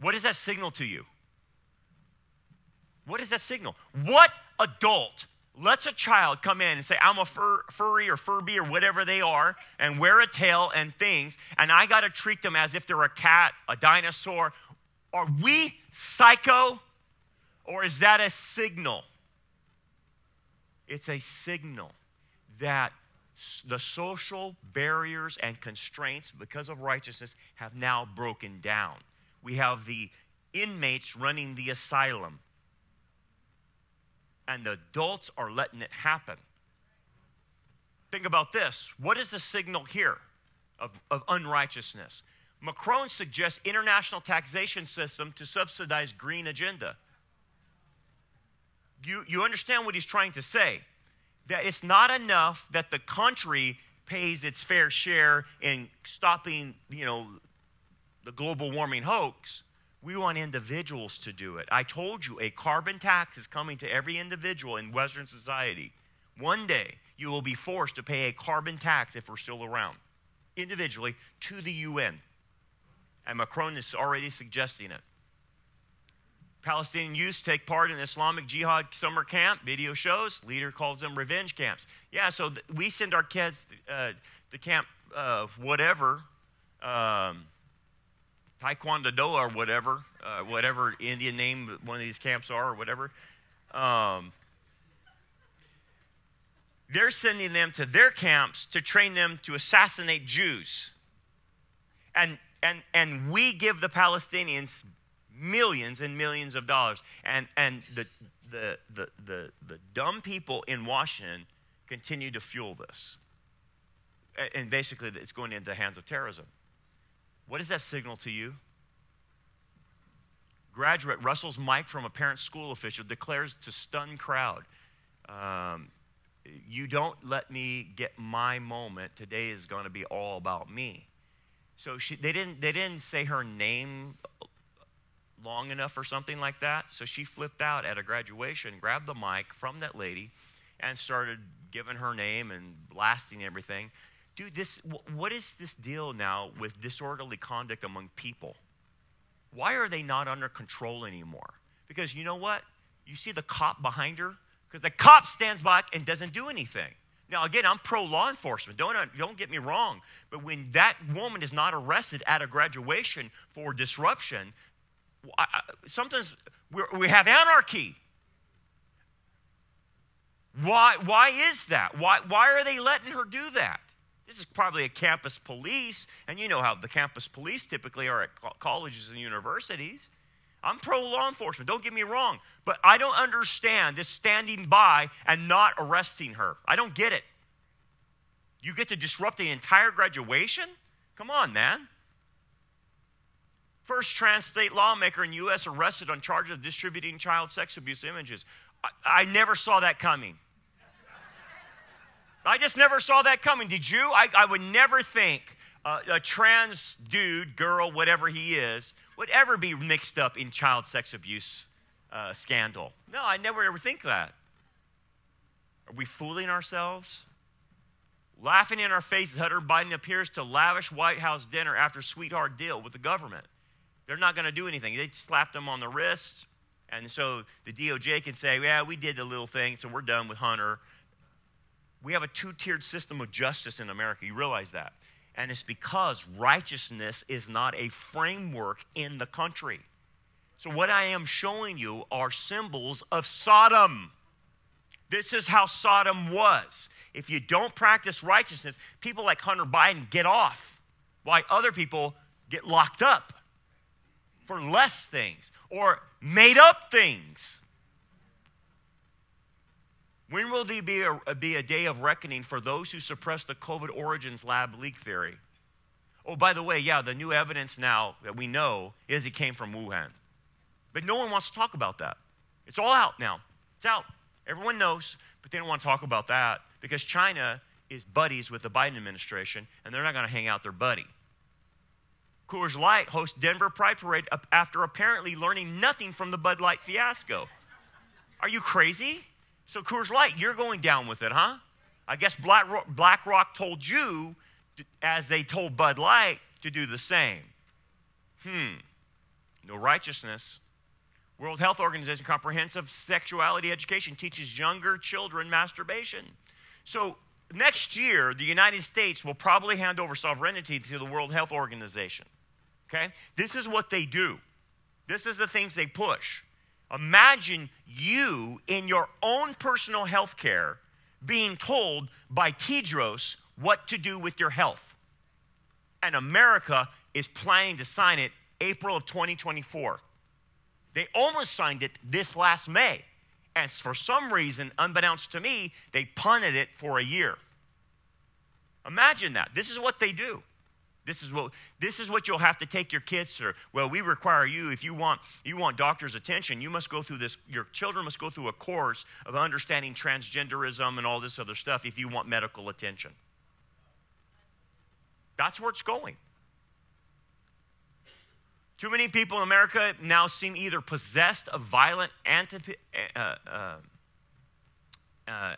What does that signal to you? What does that signal? What adult lets a child come in and say, I'm a fur, furry or furby or whatever they are, and wear a tail and things, and I got to treat them as if they're a cat, a dinosaur. Are we psycho, or is that a signal? It's a signal that the social barriers and constraints because of righteousness have now broken down. We have the inmates running the asylum and the adults are letting it happen. Think about this. What is the signal here of, of unrighteousness? Macron suggests international taxation system to subsidize green agenda. You, you understand what he's trying to say? That it's not enough that the country pays its fair share in stopping, you know, the global warming hoax. We want individuals to do it. I told you a carbon tax is coming to every individual in Western society. One day, you will be forced to pay a carbon tax if we're still around, individually, to the UN. And Macron is already suggesting it. Palestinian youths take part in Islamic Jihad summer camp. Video shows. Leader calls them revenge camps. Yeah, so th- we send our kids uh, to camp, uh, whatever, um, Taekwondo or whatever, uh, whatever Indian name one of these camps are or whatever. Um, they're sending them to their camps to train them to assassinate Jews. And, and, and we give the Palestinians millions and millions of dollars. And, and the, the, the, the, the dumb people in Washington continue to fuel this. And basically, it's going into the hands of terrorism. What does that signal to you? Graduate wrestles mic from a parent school official declares to stunned crowd. Um, you don't let me get my moment. Today is going to be all about me. So she, they, didn't, they didn't say her name long enough or something like that. So she flipped out at a graduation, grabbed the mic from that lady, and started giving her name and blasting everything. Dude, this, what is this deal now with disorderly conduct among people? Why are they not under control anymore? Because you know what? You see the cop behind her? Because the cop stands back and doesn't do anything. Now, again, I'm pro law enforcement. Don't, uh, don't get me wrong. But when that woman is not arrested at a graduation for disruption, sometimes we have anarchy. Why, why is that? Why, why are they letting her do that? This is probably a campus police, and you know how the campus police typically are at colleges and universities. I'm pro law enforcement, don't get me wrong, but I don't understand this standing by and not arresting her. I don't get it. You get to disrupt the entire graduation? Come on, man. First trans state lawmaker in U.S. arrested on charges of distributing child sex abuse images. I, I never saw that coming. I just never saw that coming. Did you? I, I would never think uh, a trans dude, girl, whatever he is, would ever be mixed up in child sex abuse uh, scandal. No, I never ever think that. Are we fooling ourselves? Laughing in our faces, Hunter Biden appears to lavish White House dinner after sweetheart deal with the government. They're not going to do anything. They slapped them on the wrist, and so the DOJ can say, "Yeah, we did the little thing, so we're done with Hunter." We have a two-tiered system of justice in America. You realize that? And it's because righteousness is not a framework in the country. So, what I am showing you are symbols of Sodom. This is how Sodom was. If you don't practice righteousness, people like Hunter Biden get off, while other people get locked up for less things or made up things. When will there be a, be a day of reckoning for those who suppress the COVID origins lab leak theory? Oh, by the way, yeah, the new evidence now that we know is it came from Wuhan. But no one wants to talk about that. It's all out now. It's out. Everyone knows, but they don't want to talk about that because China is buddies with the Biden administration and they're not going to hang out their buddy. Coors Light hosts Denver Pride Parade after apparently learning nothing from the Bud Light fiasco. Are you crazy? So, Coors Light, you're going down with it, huh? I guess BlackRock, told you, as they told Bud Light, to do the same. Hmm. No righteousness. World Health Organization Comprehensive Sexuality Education teaches younger children masturbation. So, next year, the United States will probably hand over sovereignty to the World Health Organization. Okay? This is what they do. This is the things they push. Imagine you in your own personal health care being told by Tedros what to do with your health. And America is planning to sign it April of 2024. They almost signed it this last May. And for some reason, unbeknownst to me, they punted it for a year. Imagine that. This is what they do. This is what this is what you'll have to take your kids through. Well, we require you if you want you want doctor's attention, you must go through this your children must go through a course of understanding transgenderism and all this other stuff if you want medical attention. That's where it's going. Too many people in America now seem either possessed of violent antipathy. Uh, uh, uh,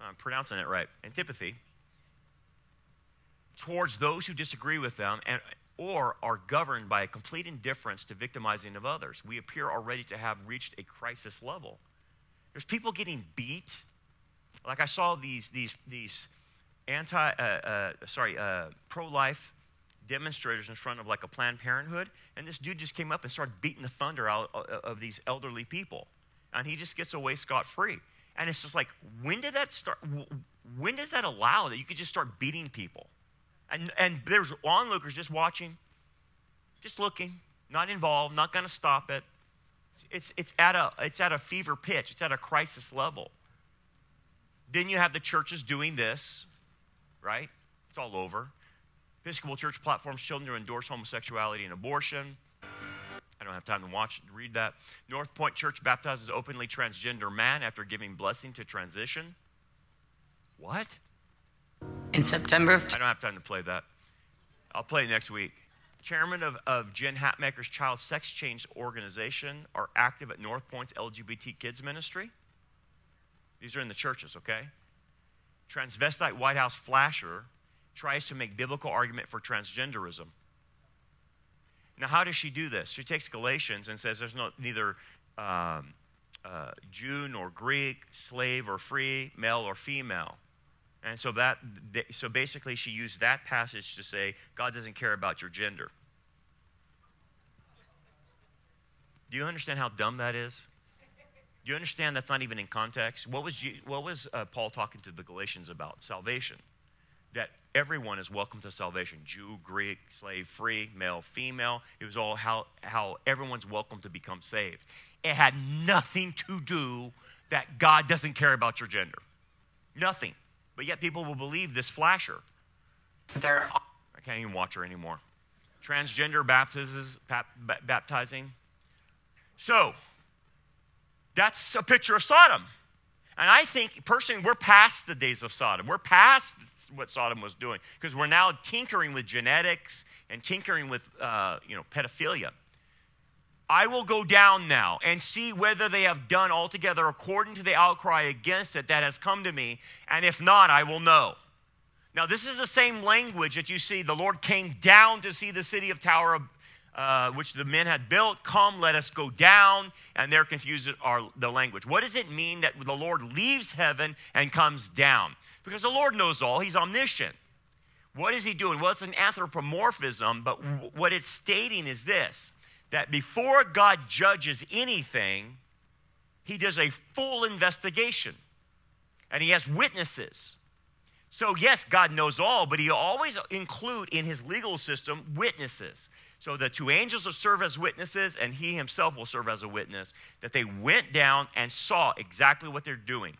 I'm pronouncing it right. Antipathy towards those who disagree with them and, or are governed by a complete indifference to victimizing of others. We appear already to have reached a crisis level. There's people getting beat. Like I saw these, these, these anti, uh, uh, sorry, uh, pro-life demonstrators in front of like a Planned Parenthood, and this dude just came up and started beating the thunder out of these elderly people, and he just gets away scot free. And it's just like, when did that start? When does that allow that you could just start beating people? And, and there's onlookers just watching, just looking, not involved, not going to stop it. It's, it's, at a, it's at a fever pitch, it's at a crisis level. Then you have the churches doing this, right? It's all over. Episcopal Church platforms children to endorse homosexuality and abortion. I don't have time to watch and read that. North Point Church baptizes openly transgender man after giving blessing to transition. What? In September of. I don't have time to play that. I'll play next week. Chairman of, of Jen Hatmaker's Child Sex Change Organization are active at North Point's LGBT Kids Ministry. These are in the churches, okay? Transvestite White House flasher tries to make biblical argument for transgenderism. Now, how does she do this? She takes Galatians and says there's no, neither um, uh, Jew nor Greek, slave or free, male or female. And so that so basically she used that passage to say God doesn't care about your gender. Do you understand how dumb that is? Do you understand that's not even in context? What was, what was uh, Paul talking to the Galatians about? Salvation. That everyone is welcome to salvation Jew, Greek, slave, free, male, female. It was all how, how everyone's welcome to become saved. It had nothing to do that God doesn't care about your gender. Nothing. But yet people will believe this flasher. There I can't even watch her anymore. Transgender baptizes, baptizing. So, that's a picture of Sodom. And I think, personally, we're past the days of Sodom. We're past what Sodom was doing because we're now tinkering with genetics and tinkering with, uh, you know, pedophilia. I will go down now and see whether they have done altogether according to the outcry against it that has come to me, and if not, I will know. Now, this is the same language that you see. The Lord came down to see the city of Tower uh, which the men had built. Come, let us go down. And they're confused at our, the language. What does it mean that the Lord leaves heaven and comes down? Because the Lord knows all, He's omniscient. What is He doing? Well, it's an anthropomorphism, but what it's stating is this that before God judges anything, He does a full investigation and He has witnesses. So, yes, God knows all, but He always include in His legal system witnesses. So the two angels will serve as witnesses, and he himself will serve as a witness that they went down and saw exactly what they're doing.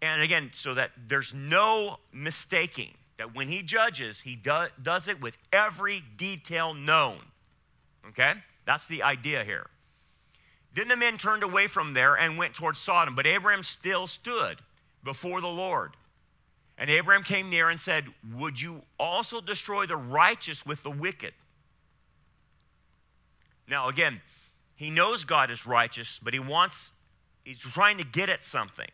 And again, so that there's no mistaking that when he judges, he do, does it with every detail known. Okay? That's the idea here. Then the men turned away from there and went towards Sodom, but Abraham still stood before the Lord. And Abraham came near and said, Would you also destroy the righteous with the wicked? Now, again, he knows God is righteous, but he wants, he's trying to get at something.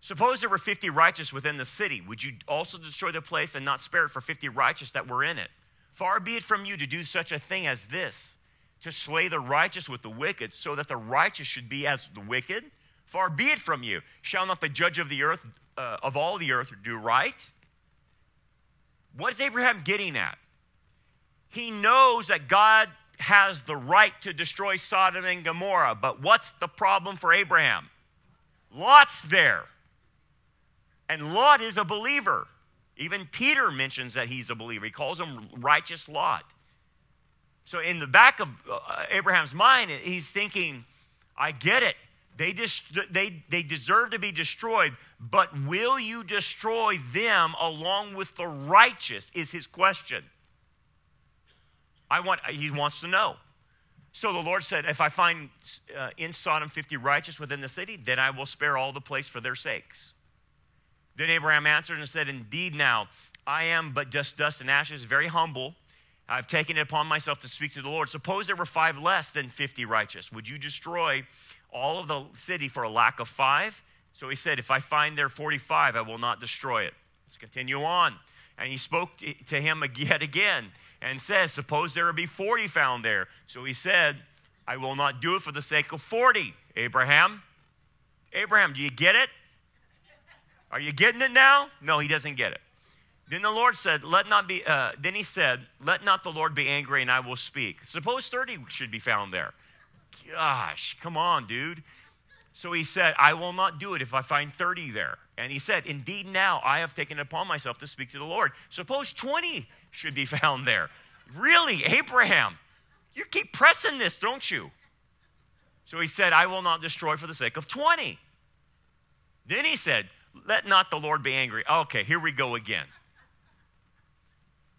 Suppose there were 50 righteous within the city. Would you also destroy the place and not spare it for 50 righteous that were in it? Far be it from you to do such a thing as this, to slay the righteous with the wicked, so that the righteous should be as the wicked. Far be it from you. Shall not the judge of the earth, uh, of all the earth, do right? What is Abraham getting at? He knows that God has the right to destroy Sodom and Gomorrah. But what's the problem for Abraham? Lot's there. And Lot is a believer. Even Peter mentions that he's a believer. He calls him righteous Lot. So, in the back of uh, Abraham's mind, he's thinking, I get it. They, dis- they, they deserve to be destroyed, but will you destroy them along with the righteous? Is his question. I want, he wants to know. So the Lord said, If I find uh, in Sodom 50 righteous within the city, then I will spare all the place for their sakes. Then Abraham answered and said, Indeed, now I am but just dust and ashes, very humble. I've taken it upon myself to speak to the Lord. Suppose there were five less than 50 righteous. Would you destroy all of the city for a lack of five? So he said, If I find there 45, I will not destroy it. Let's continue on. And he spoke to him yet again and says, Suppose there be 40 found there. So he said, I will not do it for the sake of 40. Abraham, Abraham, do you get it? Are you getting it now? No, he doesn't get it. Then the Lord said, Let not be, uh, then he said, Let not the Lord be angry, and I will speak. Suppose 30 should be found there. Gosh, come on, dude. So he said, I will not do it if I find 30 there. And he said, Indeed, now I have taken it upon myself to speak to the Lord. Suppose 20 should be found there. Really, Abraham, you keep pressing this, don't you? So he said, I will not destroy for the sake of 20. Then he said, Let not the Lord be angry. Okay, here we go again.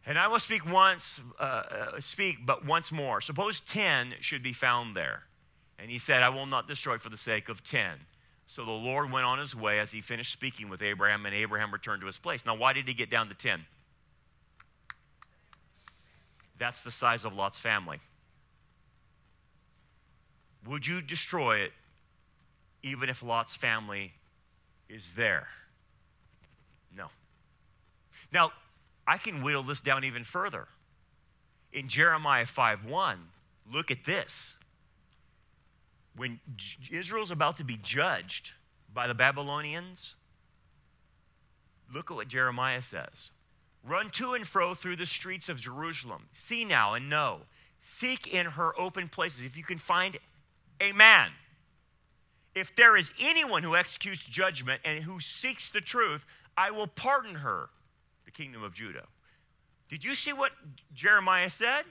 And I will speak once, uh, uh, speak, but once more. Suppose 10 should be found there. And he said, I will not destroy for the sake of 10. So the Lord went on his way as he finished speaking with Abraham, and Abraham returned to his place. Now, why did he get down to 10? That's the size of Lot's family. Would you destroy it even if Lot's family is there? No. Now, I can whittle this down even further. In Jeremiah 5 1, look at this when Israel's about to be judged by the Babylonians, look at what Jeremiah says. Run to and fro through the streets of Jerusalem. See now and know. Seek in her open places if you can find a man. If there is anyone who executes judgment and who seeks the truth, I will pardon her, the kingdom of Judah. Did you see what Jeremiah said?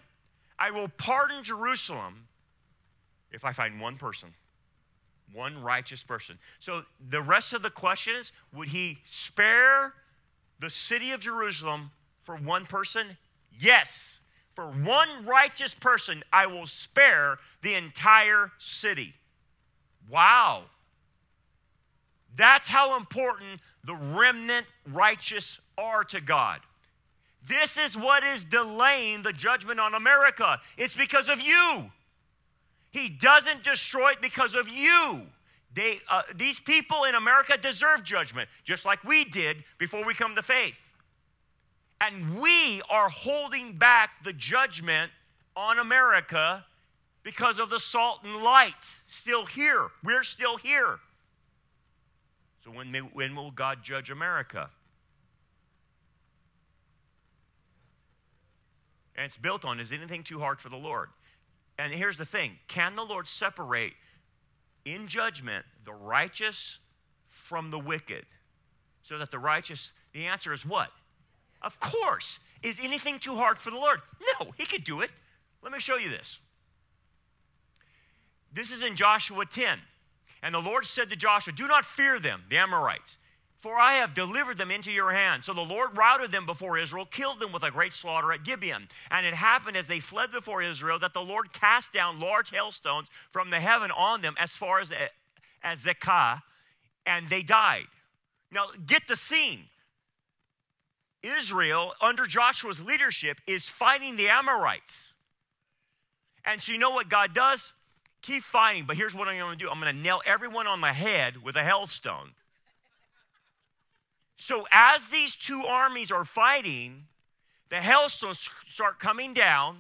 I will pardon Jerusalem if I find one person, one righteous person. So the rest of the question is would he spare the city of Jerusalem for one person? Yes. For one righteous person, I will spare the entire city. Wow. That's how important the remnant righteous are to God. This is what is delaying the judgment on America. It's because of you. He doesn't destroy it because of you. They, uh, these people in America deserve judgment, just like we did before we come to faith. And we are holding back the judgment on America because of the salt and light still here. We're still here. So when, when will God judge America? And it's built on is anything too hard for the Lord? And here's the thing can the Lord separate in judgment the righteous from the wicked? So that the righteous, the answer is what? Of course. Is anything too hard for the Lord? No, He could do it. Let me show you this. This is in Joshua 10. And the Lord said to Joshua, Do not fear them, the Amorites, for I have delivered them into your hand. So the Lord routed them before Israel, killed them with a great slaughter at Gibeon. And it happened as they fled before Israel that the Lord cast down large hailstones from the heaven on them as far as, as Azekah, and they died. Now, get the scene. Israel, under Joshua's leadership, is fighting the Amorites. And so, you know what God does? Keep fighting, but here's what I'm to do I'm to nail everyone on the head with a hailstone. So, as these two armies are fighting, the hailstones start coming down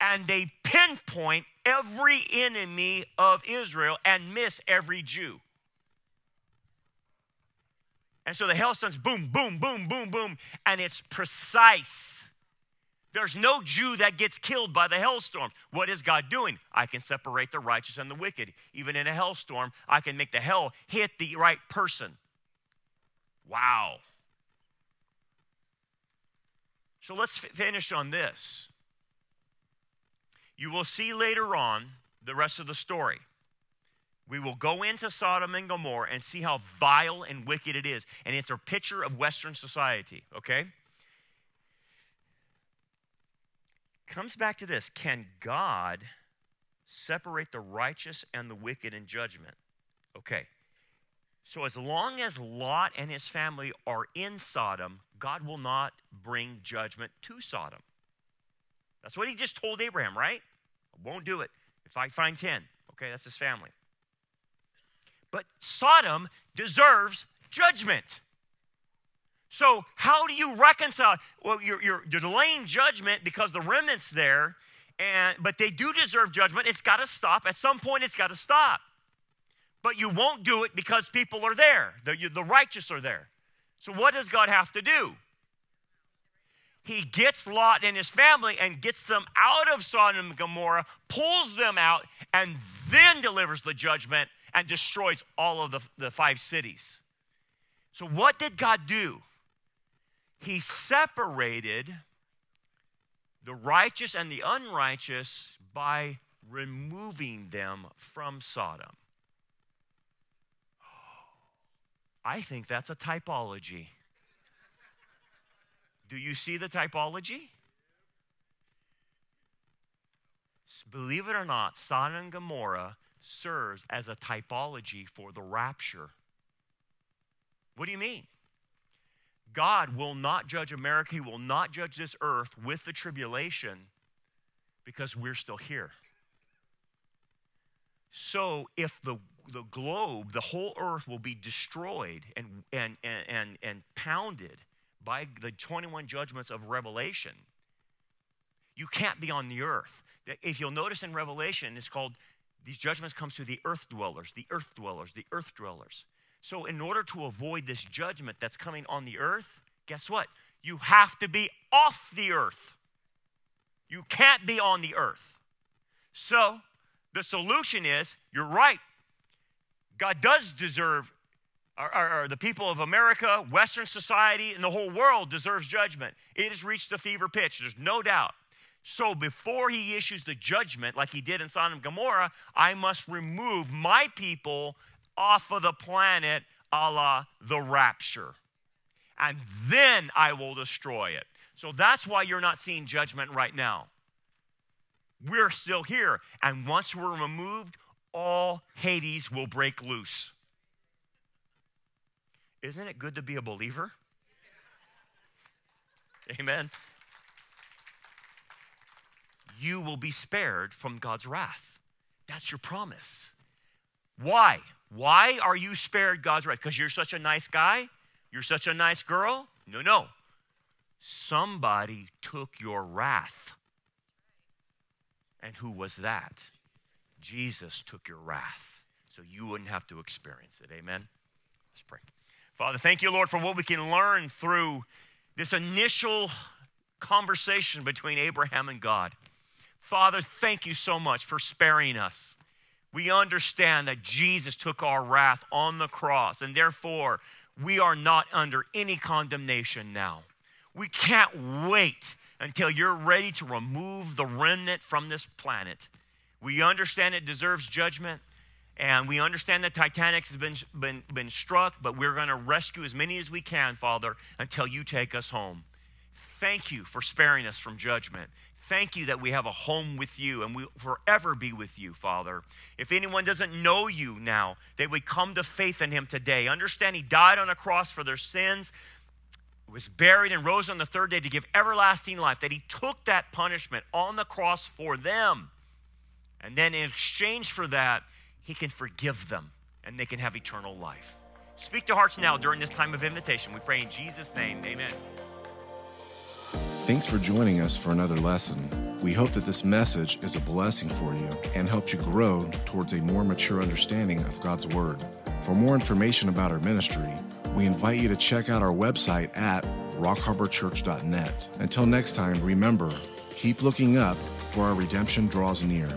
and they pinpoint every enemy of Israel and miss every Jew. And so the hailstones boom, boom, boom, boom, boom, and it's precise. There's no Jew that gets killed by the hailstorm. What is God doing? I can separate the righteous and the wicked. Even in a hailstorm, I can make the hell hit the right person. Wow. So let's finish on this. You will see later on the rest of the story. We will go into Sodom and Gomorrah and see how vile and wicked it is. And it's a picture of Western society, okay? Comes back to this Can God separate the righteous and the wicked in judgment? Okay. So, as long as Lot and his family are in Sodom, God will not bring judgment to Sodom. That's what he just told Abraham, right? I won't do it if I find 10. Okay, that's his family. But Sodom deserves judgment. So, how do you reconcile? Well, you're, you're, you're delaying judgment because the remnant's there, and, but they do deserve judgment. It's got to stop. At some point, it's got to stop. But you won't do it because people are there, the, the righteous are there. So, what does God have to do? He gets Lot and his family and gets them out of Sodom and Gomorrah, pulls them out, and then delivers the judgment and destroys all of the, the five cities. So, what did God do? He separated the righteous and the unrighteous by removing them from Sodom. I think that's a typology. Do you see the typology? Believe it or not, Sodom and Gomorrah serves as a typology for the rapture. What do you mean? God will not judge America, He will not judge this earth with the tribulation because we're still here. So if the the globe, the whole earth will be destroyed and, and, and, and, and pounded by the 21 judgments of Revelation. You can't be on the earth. If you'll notice in Revelation, it's called these judgments comes to the earth dwellers, the earth dwellers, the earth dwellers. So in order to avoid this judgment that's coming on the earth, guess what? You have to be off the earth. You can't be on the earth. So the solution is you're right. God does deserve, or, or, or, the people of America, Western society, and the whole world deserves judgment. It has reached the fever pitch, there's no doubt. So before he issues the judgment, like he did in Sodom and Gomorrah, I must remove my people off of the planet a la the rapture. And then I will destroy it. So that's why you're not seeing judgment right now. We're still here. And once we're removed, all Hades will break loose. Isn't it good to be a believer? Amen. You will be spared from God's wrath. That's your promise. Why? Why are you spared God's wrath? Because you're such a nice guy? You're such a nice girl? No, no. Somebody took your wrath. And who was that? Jesus took your wrath so you wouldn't have to experience it. Amen? Let's pray. Father, thank you, Lord, for what we can learn through this initial conversation between Abraham and God. Father, thank you so much for sparing us. We understand that Jesus took our wrath on the cross, and therefore we are not under any condemnation now. We can't wait until you're ready to remove the remnant from this planet. We understand it deserves judgment, and we understand that Titanic has been, been, been struck, but we're going to rescue as many as we can, Father, until you take us home. Thank you for sparing us from judgment. Thank you that we have a home with you and we forever be with you, Father. If anyone doesn't know you now, they would come to faith in him today. Understand he died on a cross for their sins, was buried, and rose on the third day to give everlasting life, that he took that punishment on the cross for them. And then in exchange for that, he can forgive them and they can have eternal life. Speak to hearts now during this time of invitation. We pray in Jesus' name. Amen. Thanks for joining us for another lesson. We hope that this message is a blessing for you and helps you grow towards a more mature understanding of God's Word. For more information about our ministry, we invite you to check out our website at rockharborchurch.net. Until next time, remember, keep looking up, for our redemption draws near.